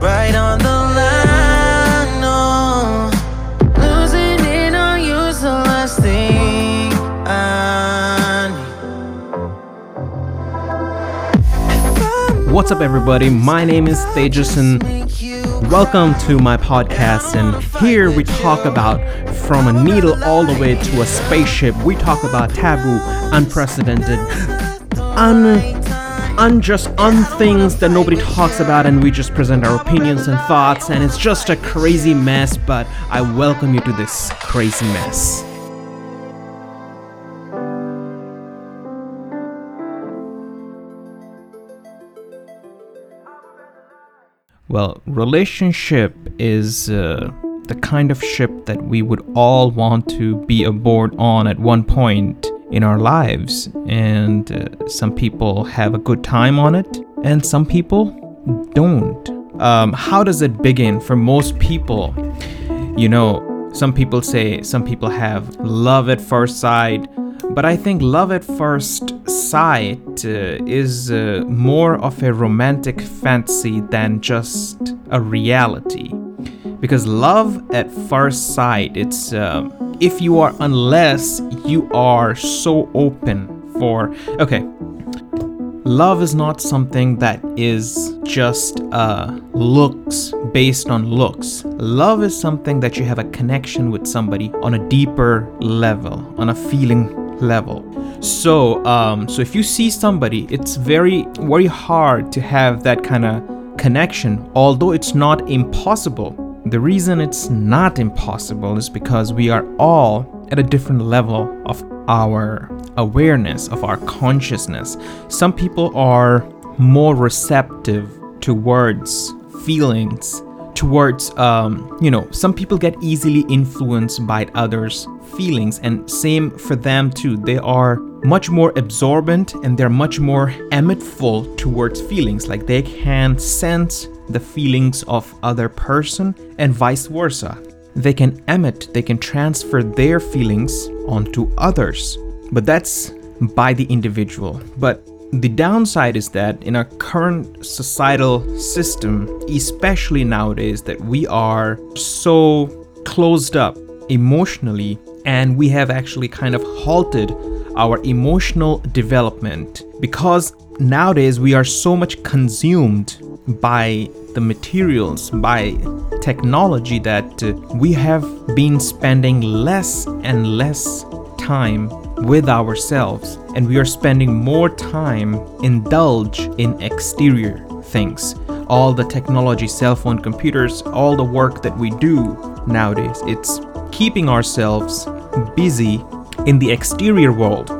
right on the line. No, losing it on the last thing I need. What's up, everybody? My name is Tejas, and welcome to my podcast. And here we talk about from a needle all the way to a spaceship. We talk about taboo, unprecedented, un, unjust, unthings that nobody talks about, and we just present our opinions and thoughts. And it's just a crazy mess, but I welcome you to this crazy mess. Well, relationship is uh, the kind of ship that we would all want to be aboard on at one point in our lives. And uh, some people have a good time on it, and some people don't. Um, how does it begin for most people? You know, some people say some people have love at first sight, but I think love at first sight uh, is uh, more of a romantic fantasy than just a reality. Because love at first sight, it's uh, if you are, unless you are so open for, okay, love is not something that is just uh, looks based on looks. Love is something that you have a connection with somebody on a deeper level, on a feeling level. So, um, so if you see somebody, it's very, very hard to have that kind of connection. Although it's not impossible. The reason it's not impossible is because we are all at a different level of our awareness, of our consciousness. Some people are more receptive towards feelings towards um, you know some people get easily influenced by others feelings and same for them too they are much more absorbent and they're much more emitful towards feelings like they can sense the feelings of other person and vice versa. They can emit they can transfer their feelings onto others but that's by the individual. But the downside is that in our current societal system, especially nowadays, that we are so closed up emotionally and we have actually kind of halted our emotional development. Because nowadays we are so much consumed by the materials, by technology, that uh, we have been spending less and less time with ourselves and we are spending more time indulge in exterior things. All the technology cell phone computers all the work that we do nowadays it's keeping ourselves busy in the exterior world.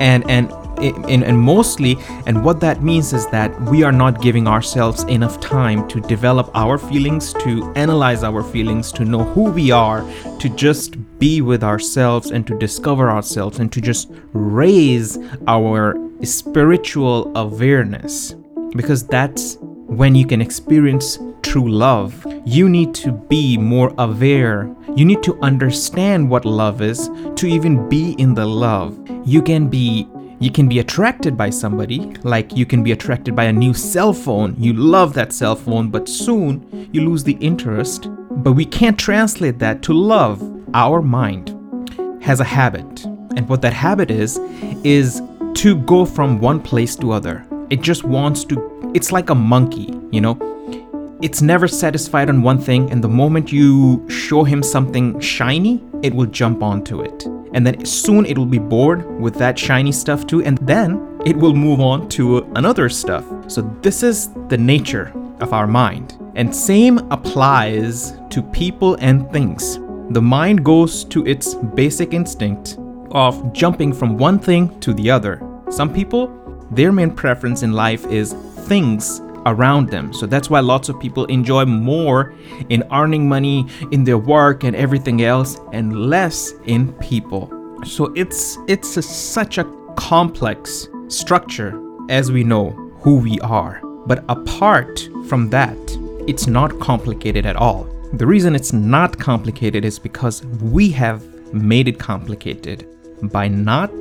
And and and, and mostly and what that means is that we are not giving ourselves enough time to develop our feelings to analyze our feelings to know who we are to just be with ourselves and to discover ourselves and to just raise our spiritual awareness because that's when you can experience true love. You need to be more aware. You need to understand what love is to even be in the love. You can be you can be attracted by somebody, like you can be attracted by a new cell phone. You love that cell phone, but soon you lose the interest. But we can't translate that to love. Our mind has a habit. And what that habit is, is to go from one place to other. It just wants to, it's like a monkey, you know? It's never satisfied on one thing, and the moment you show him something shiny, it will jump onto it and then soon it will be bored with that shiny stuff too, and then it will move on to another stuff. So, this is the nature of our mind. And same applies to people and things. The mind goes to its basic instinct of jumping from one thing to the other. Some people, their main preference in life is things around them. So that's why lots of people enjoy more in earning money in their work and everything else and less in people. So it's it's a, such a complex structure as we know who we are. But apart from that, it's not complicated at all. The reason it's not complicated is because we have made it complicated by not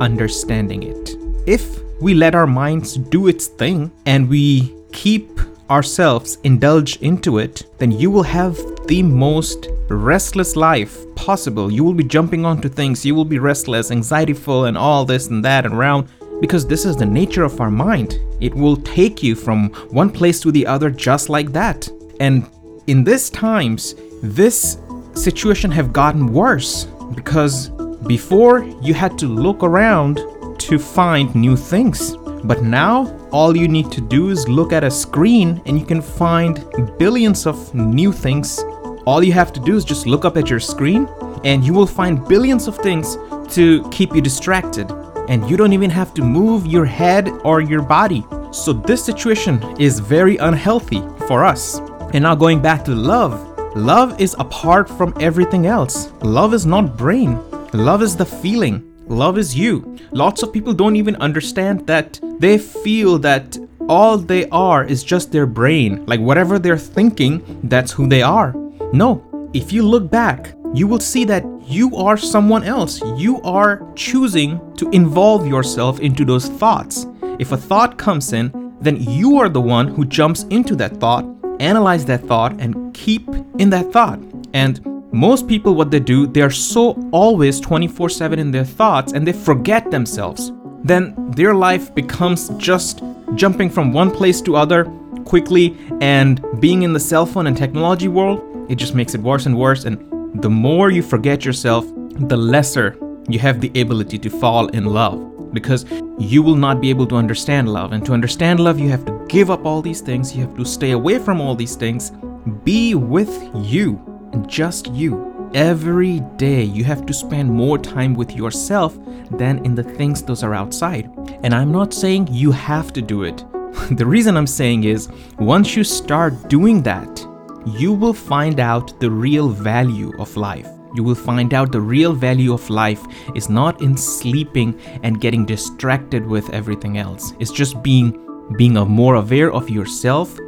understanding it. If we let our minds do its thing and we keep ourselves indulge into it, then you will have the most restless life possible. You will be jumping onto things, you will be restless, anxietyful, and all this and that and around because this is the nature of our mind. It will take you from one place to the other just like that. And in these times, this situation have gotten worse because before you had to look around to find new things. But now all you need to do is look at a screen and you can find billions of new things. All you have to do is just look up at your screen and you will find billions of things to keep you distracted. And you don't even have to move your head or your body. So, this situation is very unhealthy for us. And now, going back to love, love is apart from everything else. Love is not brain, love is the feeling. Love is you. Lots of people don't even understand that they feel that all they are is just their brain. Like whatever they're thinking, that's who they are. No, if you look back, you will see that you are someone else. You are choosing to involve yourself into those thoughts. If a thought comes in, then you are the one who jumps into that thought, analyze that thought, and keep in that thought. And most people, what they do, they are so always 24 7 in their thoughts and they forget themselves. Then their life becomes just jumping from one place to other quickly and being in the cell phone and technology world, it just makes it worse and worse. And the more you forget yourself, the lesser you have the ability to fall in love because you will not be able to understand love. And to understand love, you have to give up all these things, you have to stay away from all these things, be with you just you. Every day, you have to spend more time with yourself than in the things those are outside. And I'm not saying you have to do it. the reason I'm saying is once you start doing that, you will find out the real value of life. You will find out the real value of life is not in sleeping and getting distracted with everything else. It's just being being more aware of yourself,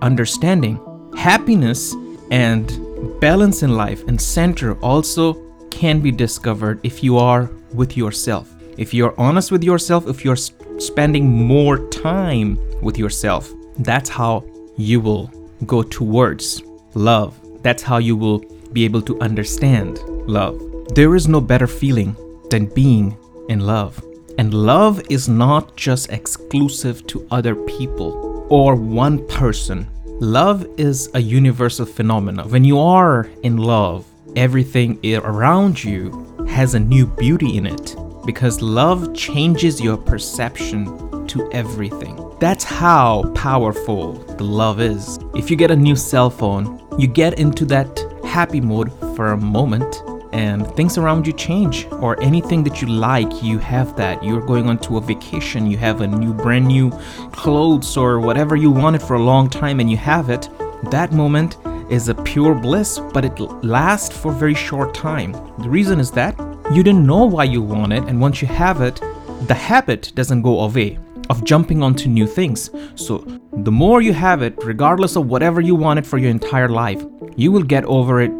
understanding happiness and balance in life and center also can be discovered if you are with yourself. If you're honest with yourself, if you're spending more time with yourself, that's how you will go towards love. That's how you will be able to understand love. There is no better feeling than being in love. And love is not just exclusive to other people or one person. Love is a universal phenomenon. When you are in love, everything around you has a new beauty in it because love changes your perception to everything. That's how powerful the love is. If you get a new cell phone, you get into that happy mode for a moment and things around you change or anything that you like you have that you're going on to a vacation you have a new brand new clothes or whatever you wanted for a long time and you have it that moment is a pure bliss but it lasts for a very short time the reason is that you didn't know why you want it and once you have it the habit doesn't go away of jumping onto new things. So, the more you have it, regardless of whatever you wanted for your entire life, you will get over it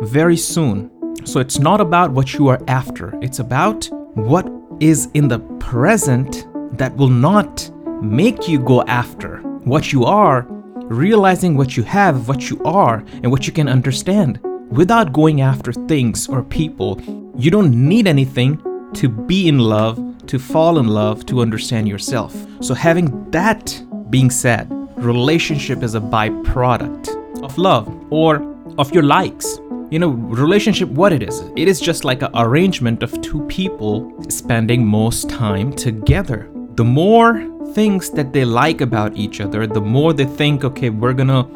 very soon. So, it's not about what you are after, it's about what is in the present that will not make you go after what you are, realizing what you have, what you are, and what you can understand without going after things or people. You don't need anything to be in love to fall in love to understand yourself. So, having that being said, relationship is a byproduct of love or of your likes. You know, relationship, what it is, it is just like an arrangement of two people spending most time together. The more things that they like about each other, the more they think, okay, we're gonna,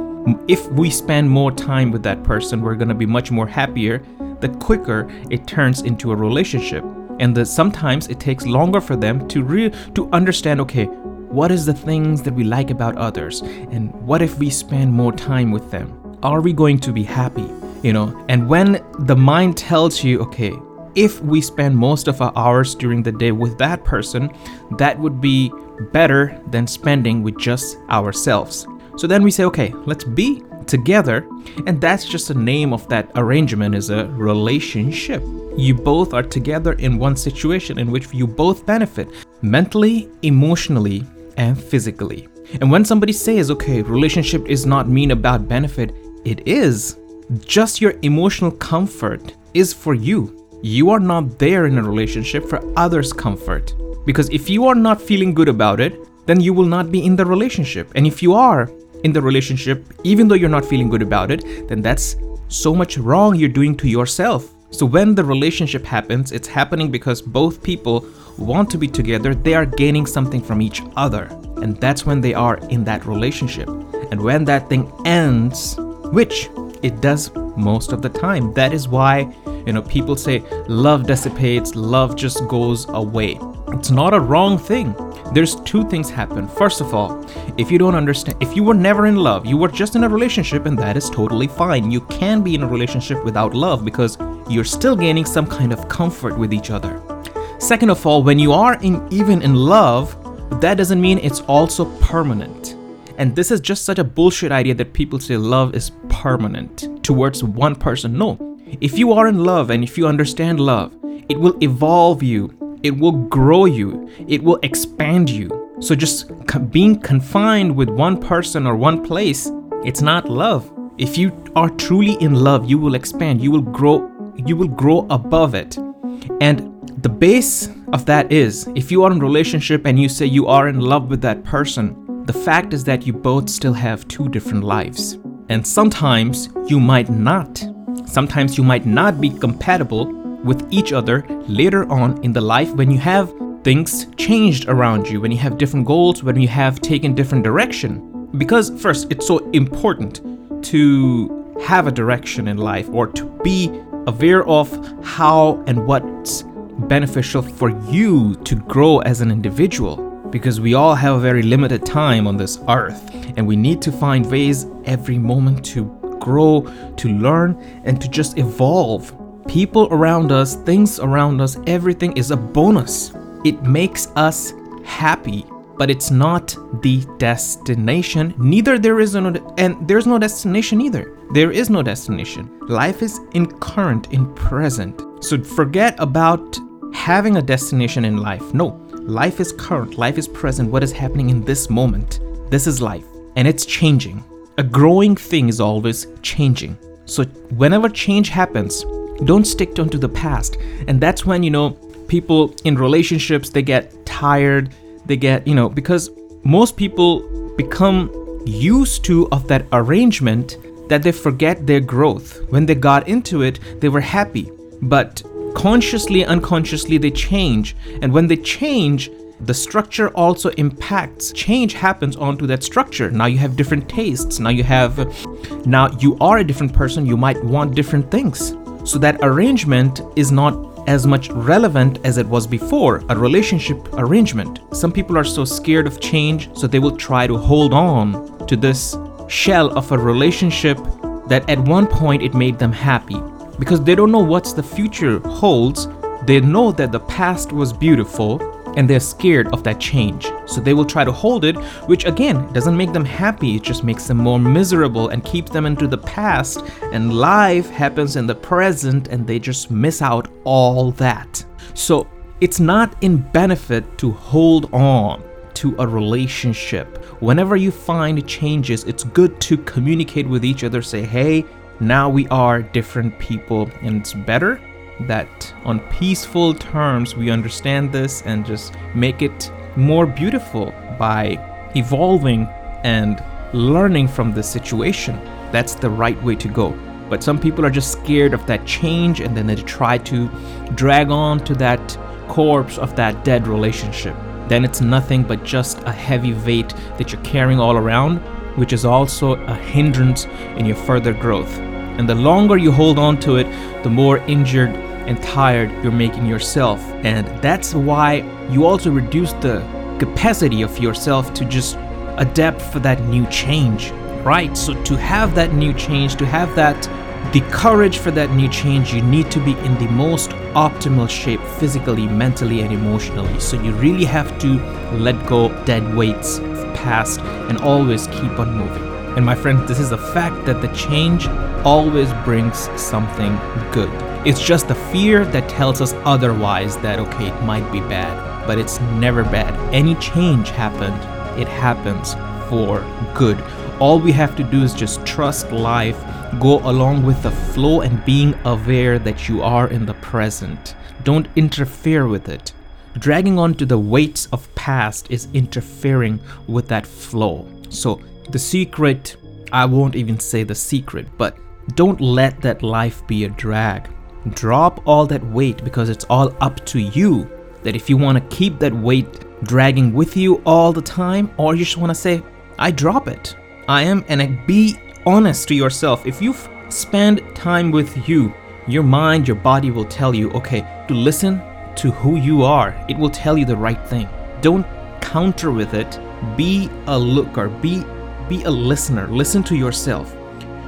if we spend more time with that person, we're gonna be much more happier, the quicker it turns into a relationship. And sometimes it takes longer for them to re- to understand okay what is the things that we like about others? And what if we spend more time with them? Are we going to be happy you know and when the mind tells you okay if we spend most of our hours during the day with that person that would be better than spending with just ourselves so then we say okay let's be together and that's just the name of that arrangement is a relationship you both are together in one situation in which you both benefit mentally, emotionally, and physically. And when somebody says, okay, relationship is not mean about benefit, it is. Just your emotional comfort is for you. You are not there in a relationship for others' comfort. Because if you are not feeling good about it, then you will not be in the relationship. And if you are in the relationship, even though you're not feeling good about it, then that's so much wrong you're doing to yourself. So when the relationship happens, it's happening because both people want to be together, they are gaining something from each other. And that's when they are in that relationship. And when that thing ends, which it does most of the time, that is why, you know, people say love dissipates, love just goes away. It's not a wrong thing. There's two things happen. First of all, if you don't understand, if you were never in love, you were just in a relationship, and that is totally fine. You can be in a relationship without love because you're still gaining some kind of comfort with each other. Second of all, when you are in even in love, that doesn't mean it's also permanent. And this is just such a bullshit idea that people say love is permanent towards one person. No. If you are in love and if you understand love, it will evolve you, it will grow you, it will expand you. So just being confined with one person or one place, it's not love. If you are truly in love, you will expand, you will grow, you will grow above it. And the base of that is if you are in relationship and you say you are in love with that person, the fact is that you both still have two different lives. And sometimes you might not. Sometimes you might not be compatible with each other later on in the life when you have things changed around you, when you have different goals, when you have taken different direction. Because first, it's so important to have a direction in life or to be aware of how and what's beneficial for you to grow as an individual because we all have a very limited time on this earth and we need to find ways every moment to grow, to learn, and to just evolve. People around us, things around us, everything is a bonus. It makes us happy, but it's not the destination. Neither there is no, and there's no destination either. There is no destination. Life is in current, in present. So forget about having a destination in life. No, life is current, life is present, what is happening in this moment. This is life, and it's changing. A growing thing is always changing. So, whenever change happens, don't stick onto the past. And that's when, you know, people in relationships they get tired, they get, you know, because most people become used to of that arrangement that they forget their growth. When they got into it, they were happy. But consciously unconsciously they change. And when they change the structure also impacts. Change happens onto that structure. Now you have different tastes. Now you have now you are a different person. You might want different things. So that arrangement is not as much relevant as it was before a relationship arrangement. Some people are so scared of change so they will try to hold on to this shell of a relationship that at one point it made them happy because they don't know what the future holds. They know that the past was beautiful and they're scared of that change. So they will try to hold it, which again doesn't make them happy, it just makes them more miserable and keeps them into the past. And life happens in the present and they just miss out all that. So it's not in benefit to hold on to a relationship. Whenever you find changes, it's good to communicate with each other, say, hey, now we are different people, and it's better that on peaceful terms we understand this and just make it more beautiful by evolving and learning from the situation. That's the right way to go. But some people are just scared of that change and then they try to drag on to that corpse of that dead relationship. Then it's nothing but just a heavy weight that you're carrying all around, which is also a hindrance in your further growth. And the longer you hold on to it, the more injured and tired you're making yourself. And that's why you also reduce the capacity of yourself to just adapt for that new change, right? So, to have that new change, to have that the courage for that new change, you need to be in the most optimal shape physically, mentally, and emotionally. So, you really have to let go dead weights past and always keep on moving. And my friend, this is a fact that the change always brings something good. It's just the fear that tells us otherwise that, okay, it might be bad, but it's never bad. Any change happened, it happens for good. All we have to do is just trust life, go along with the flow, and being aware that you are in the present. Don't interfere with it. Dragging on to the weights of past is interfering with that flow. So, the secret, I won't even say the secret, but don't let that life be a drag. Drop all that weight because it's all up to you. That if you want to keep that weight dragging with you all the time, or you just want to say, I drop it. I am, and be honest to yourself. If you spend time with you, your mind, your body will tell you, okay, to listen to who you are, it will tell you the right thing. Don't counter with it. Be a looker, be be a listener. Listen to yourself.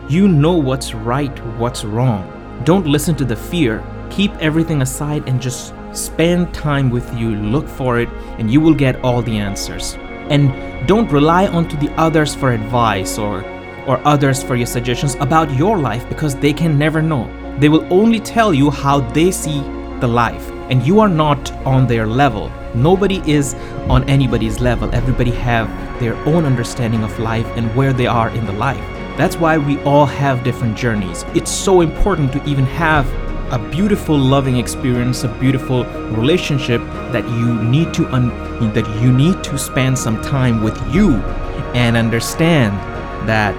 You know what's right, what's wrong. Don't listen to the fear. Keep everything aside and just spend time with you, look for it, and you will get all the answers. And don't rely onto the others for advice or or others for your suggestions about your life because they can never know. They will only tell you how they see the life and you are not on their level. Nobody is on anybody's level. Everybody have their own understanding of life and where they are in the life. That's why we all have different journeys. It's so important to even have a beautiful loving experience, a beautiful relationship that you need to un- that you need to spend some time with you and understand that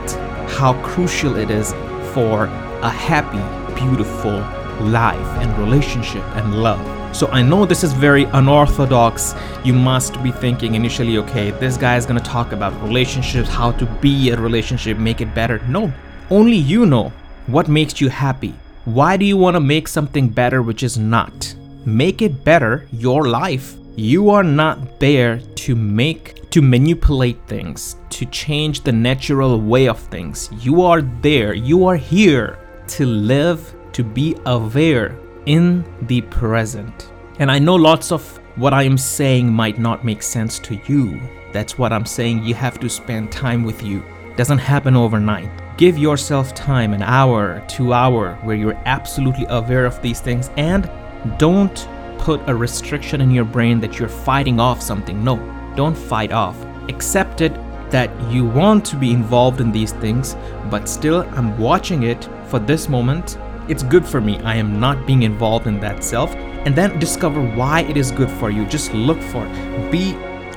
how crucial it is for a happy, beautiful life and relationship and love. So I know this is very unorthodox. You must be thinking initially, okay, this guy is going to talk about relationships, how to be a relationship, make it better. No, only you know what makes you happy. Why do you want to make something better which is not? Make it better your life. You are not there to make to manipulate things, to change the natural way of things. You are there, you are here to live, to be aware in the present. And I know lots of what I am saying might not make sense to you. That's what I'm saying. You have to spend time with you. Doesn't happen overnight. Give yourself time, an hour, two hour, where you're absolutely aware of these things and don't put a restriction in your brain that you're fighting off something. No, don't fight off. Accept it that you want to be involved in these things, but still I'm watching it for this moment it's good for me. I am not being involved in that self. And then discover why it is good for you. Just look for it. Be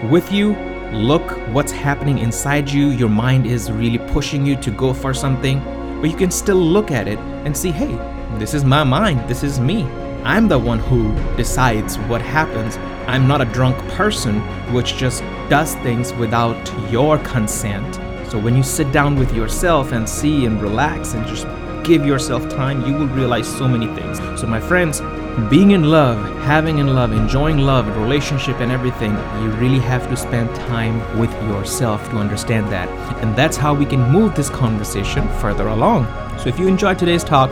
with you. Look what's happening inside you. Your mind is really pushing you to go for something. But you can still look at it and see hey, this is my mind. This is me. I'm the one who decides what happens. I'm not a drunk person which just does things without your consent. So when you sit down with yourself and see and relax and just give yourself time, you will realize so many things. So, my friends, being in love, having in love, enjoying love, relationship, and everything, you really have to spend time with yourself to understand that. And that's how we can move this conversation further along. So, if you enjoyed today's talk,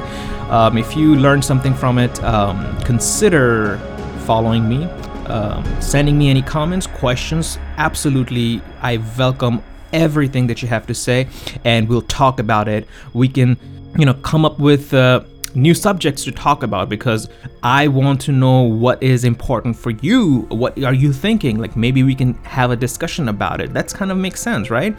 um, if you learned something from it, um, consider following me. Um, sending me any comments, questions, absolutely, I welcome everything that you have to say, and we'll talk about it. We can you know come up with uh, new subjects to talk about because I want to know what is important for you. What are you thinking? Like maybe we can have a discussion about it. That's kind of makes sense, right?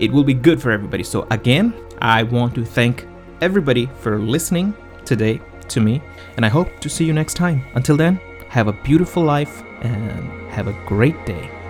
It will be good for everybody. So again, I want to thank everybody for listening today to me, and I hope to see you next time. Until then, have a beautiful life and have a great day.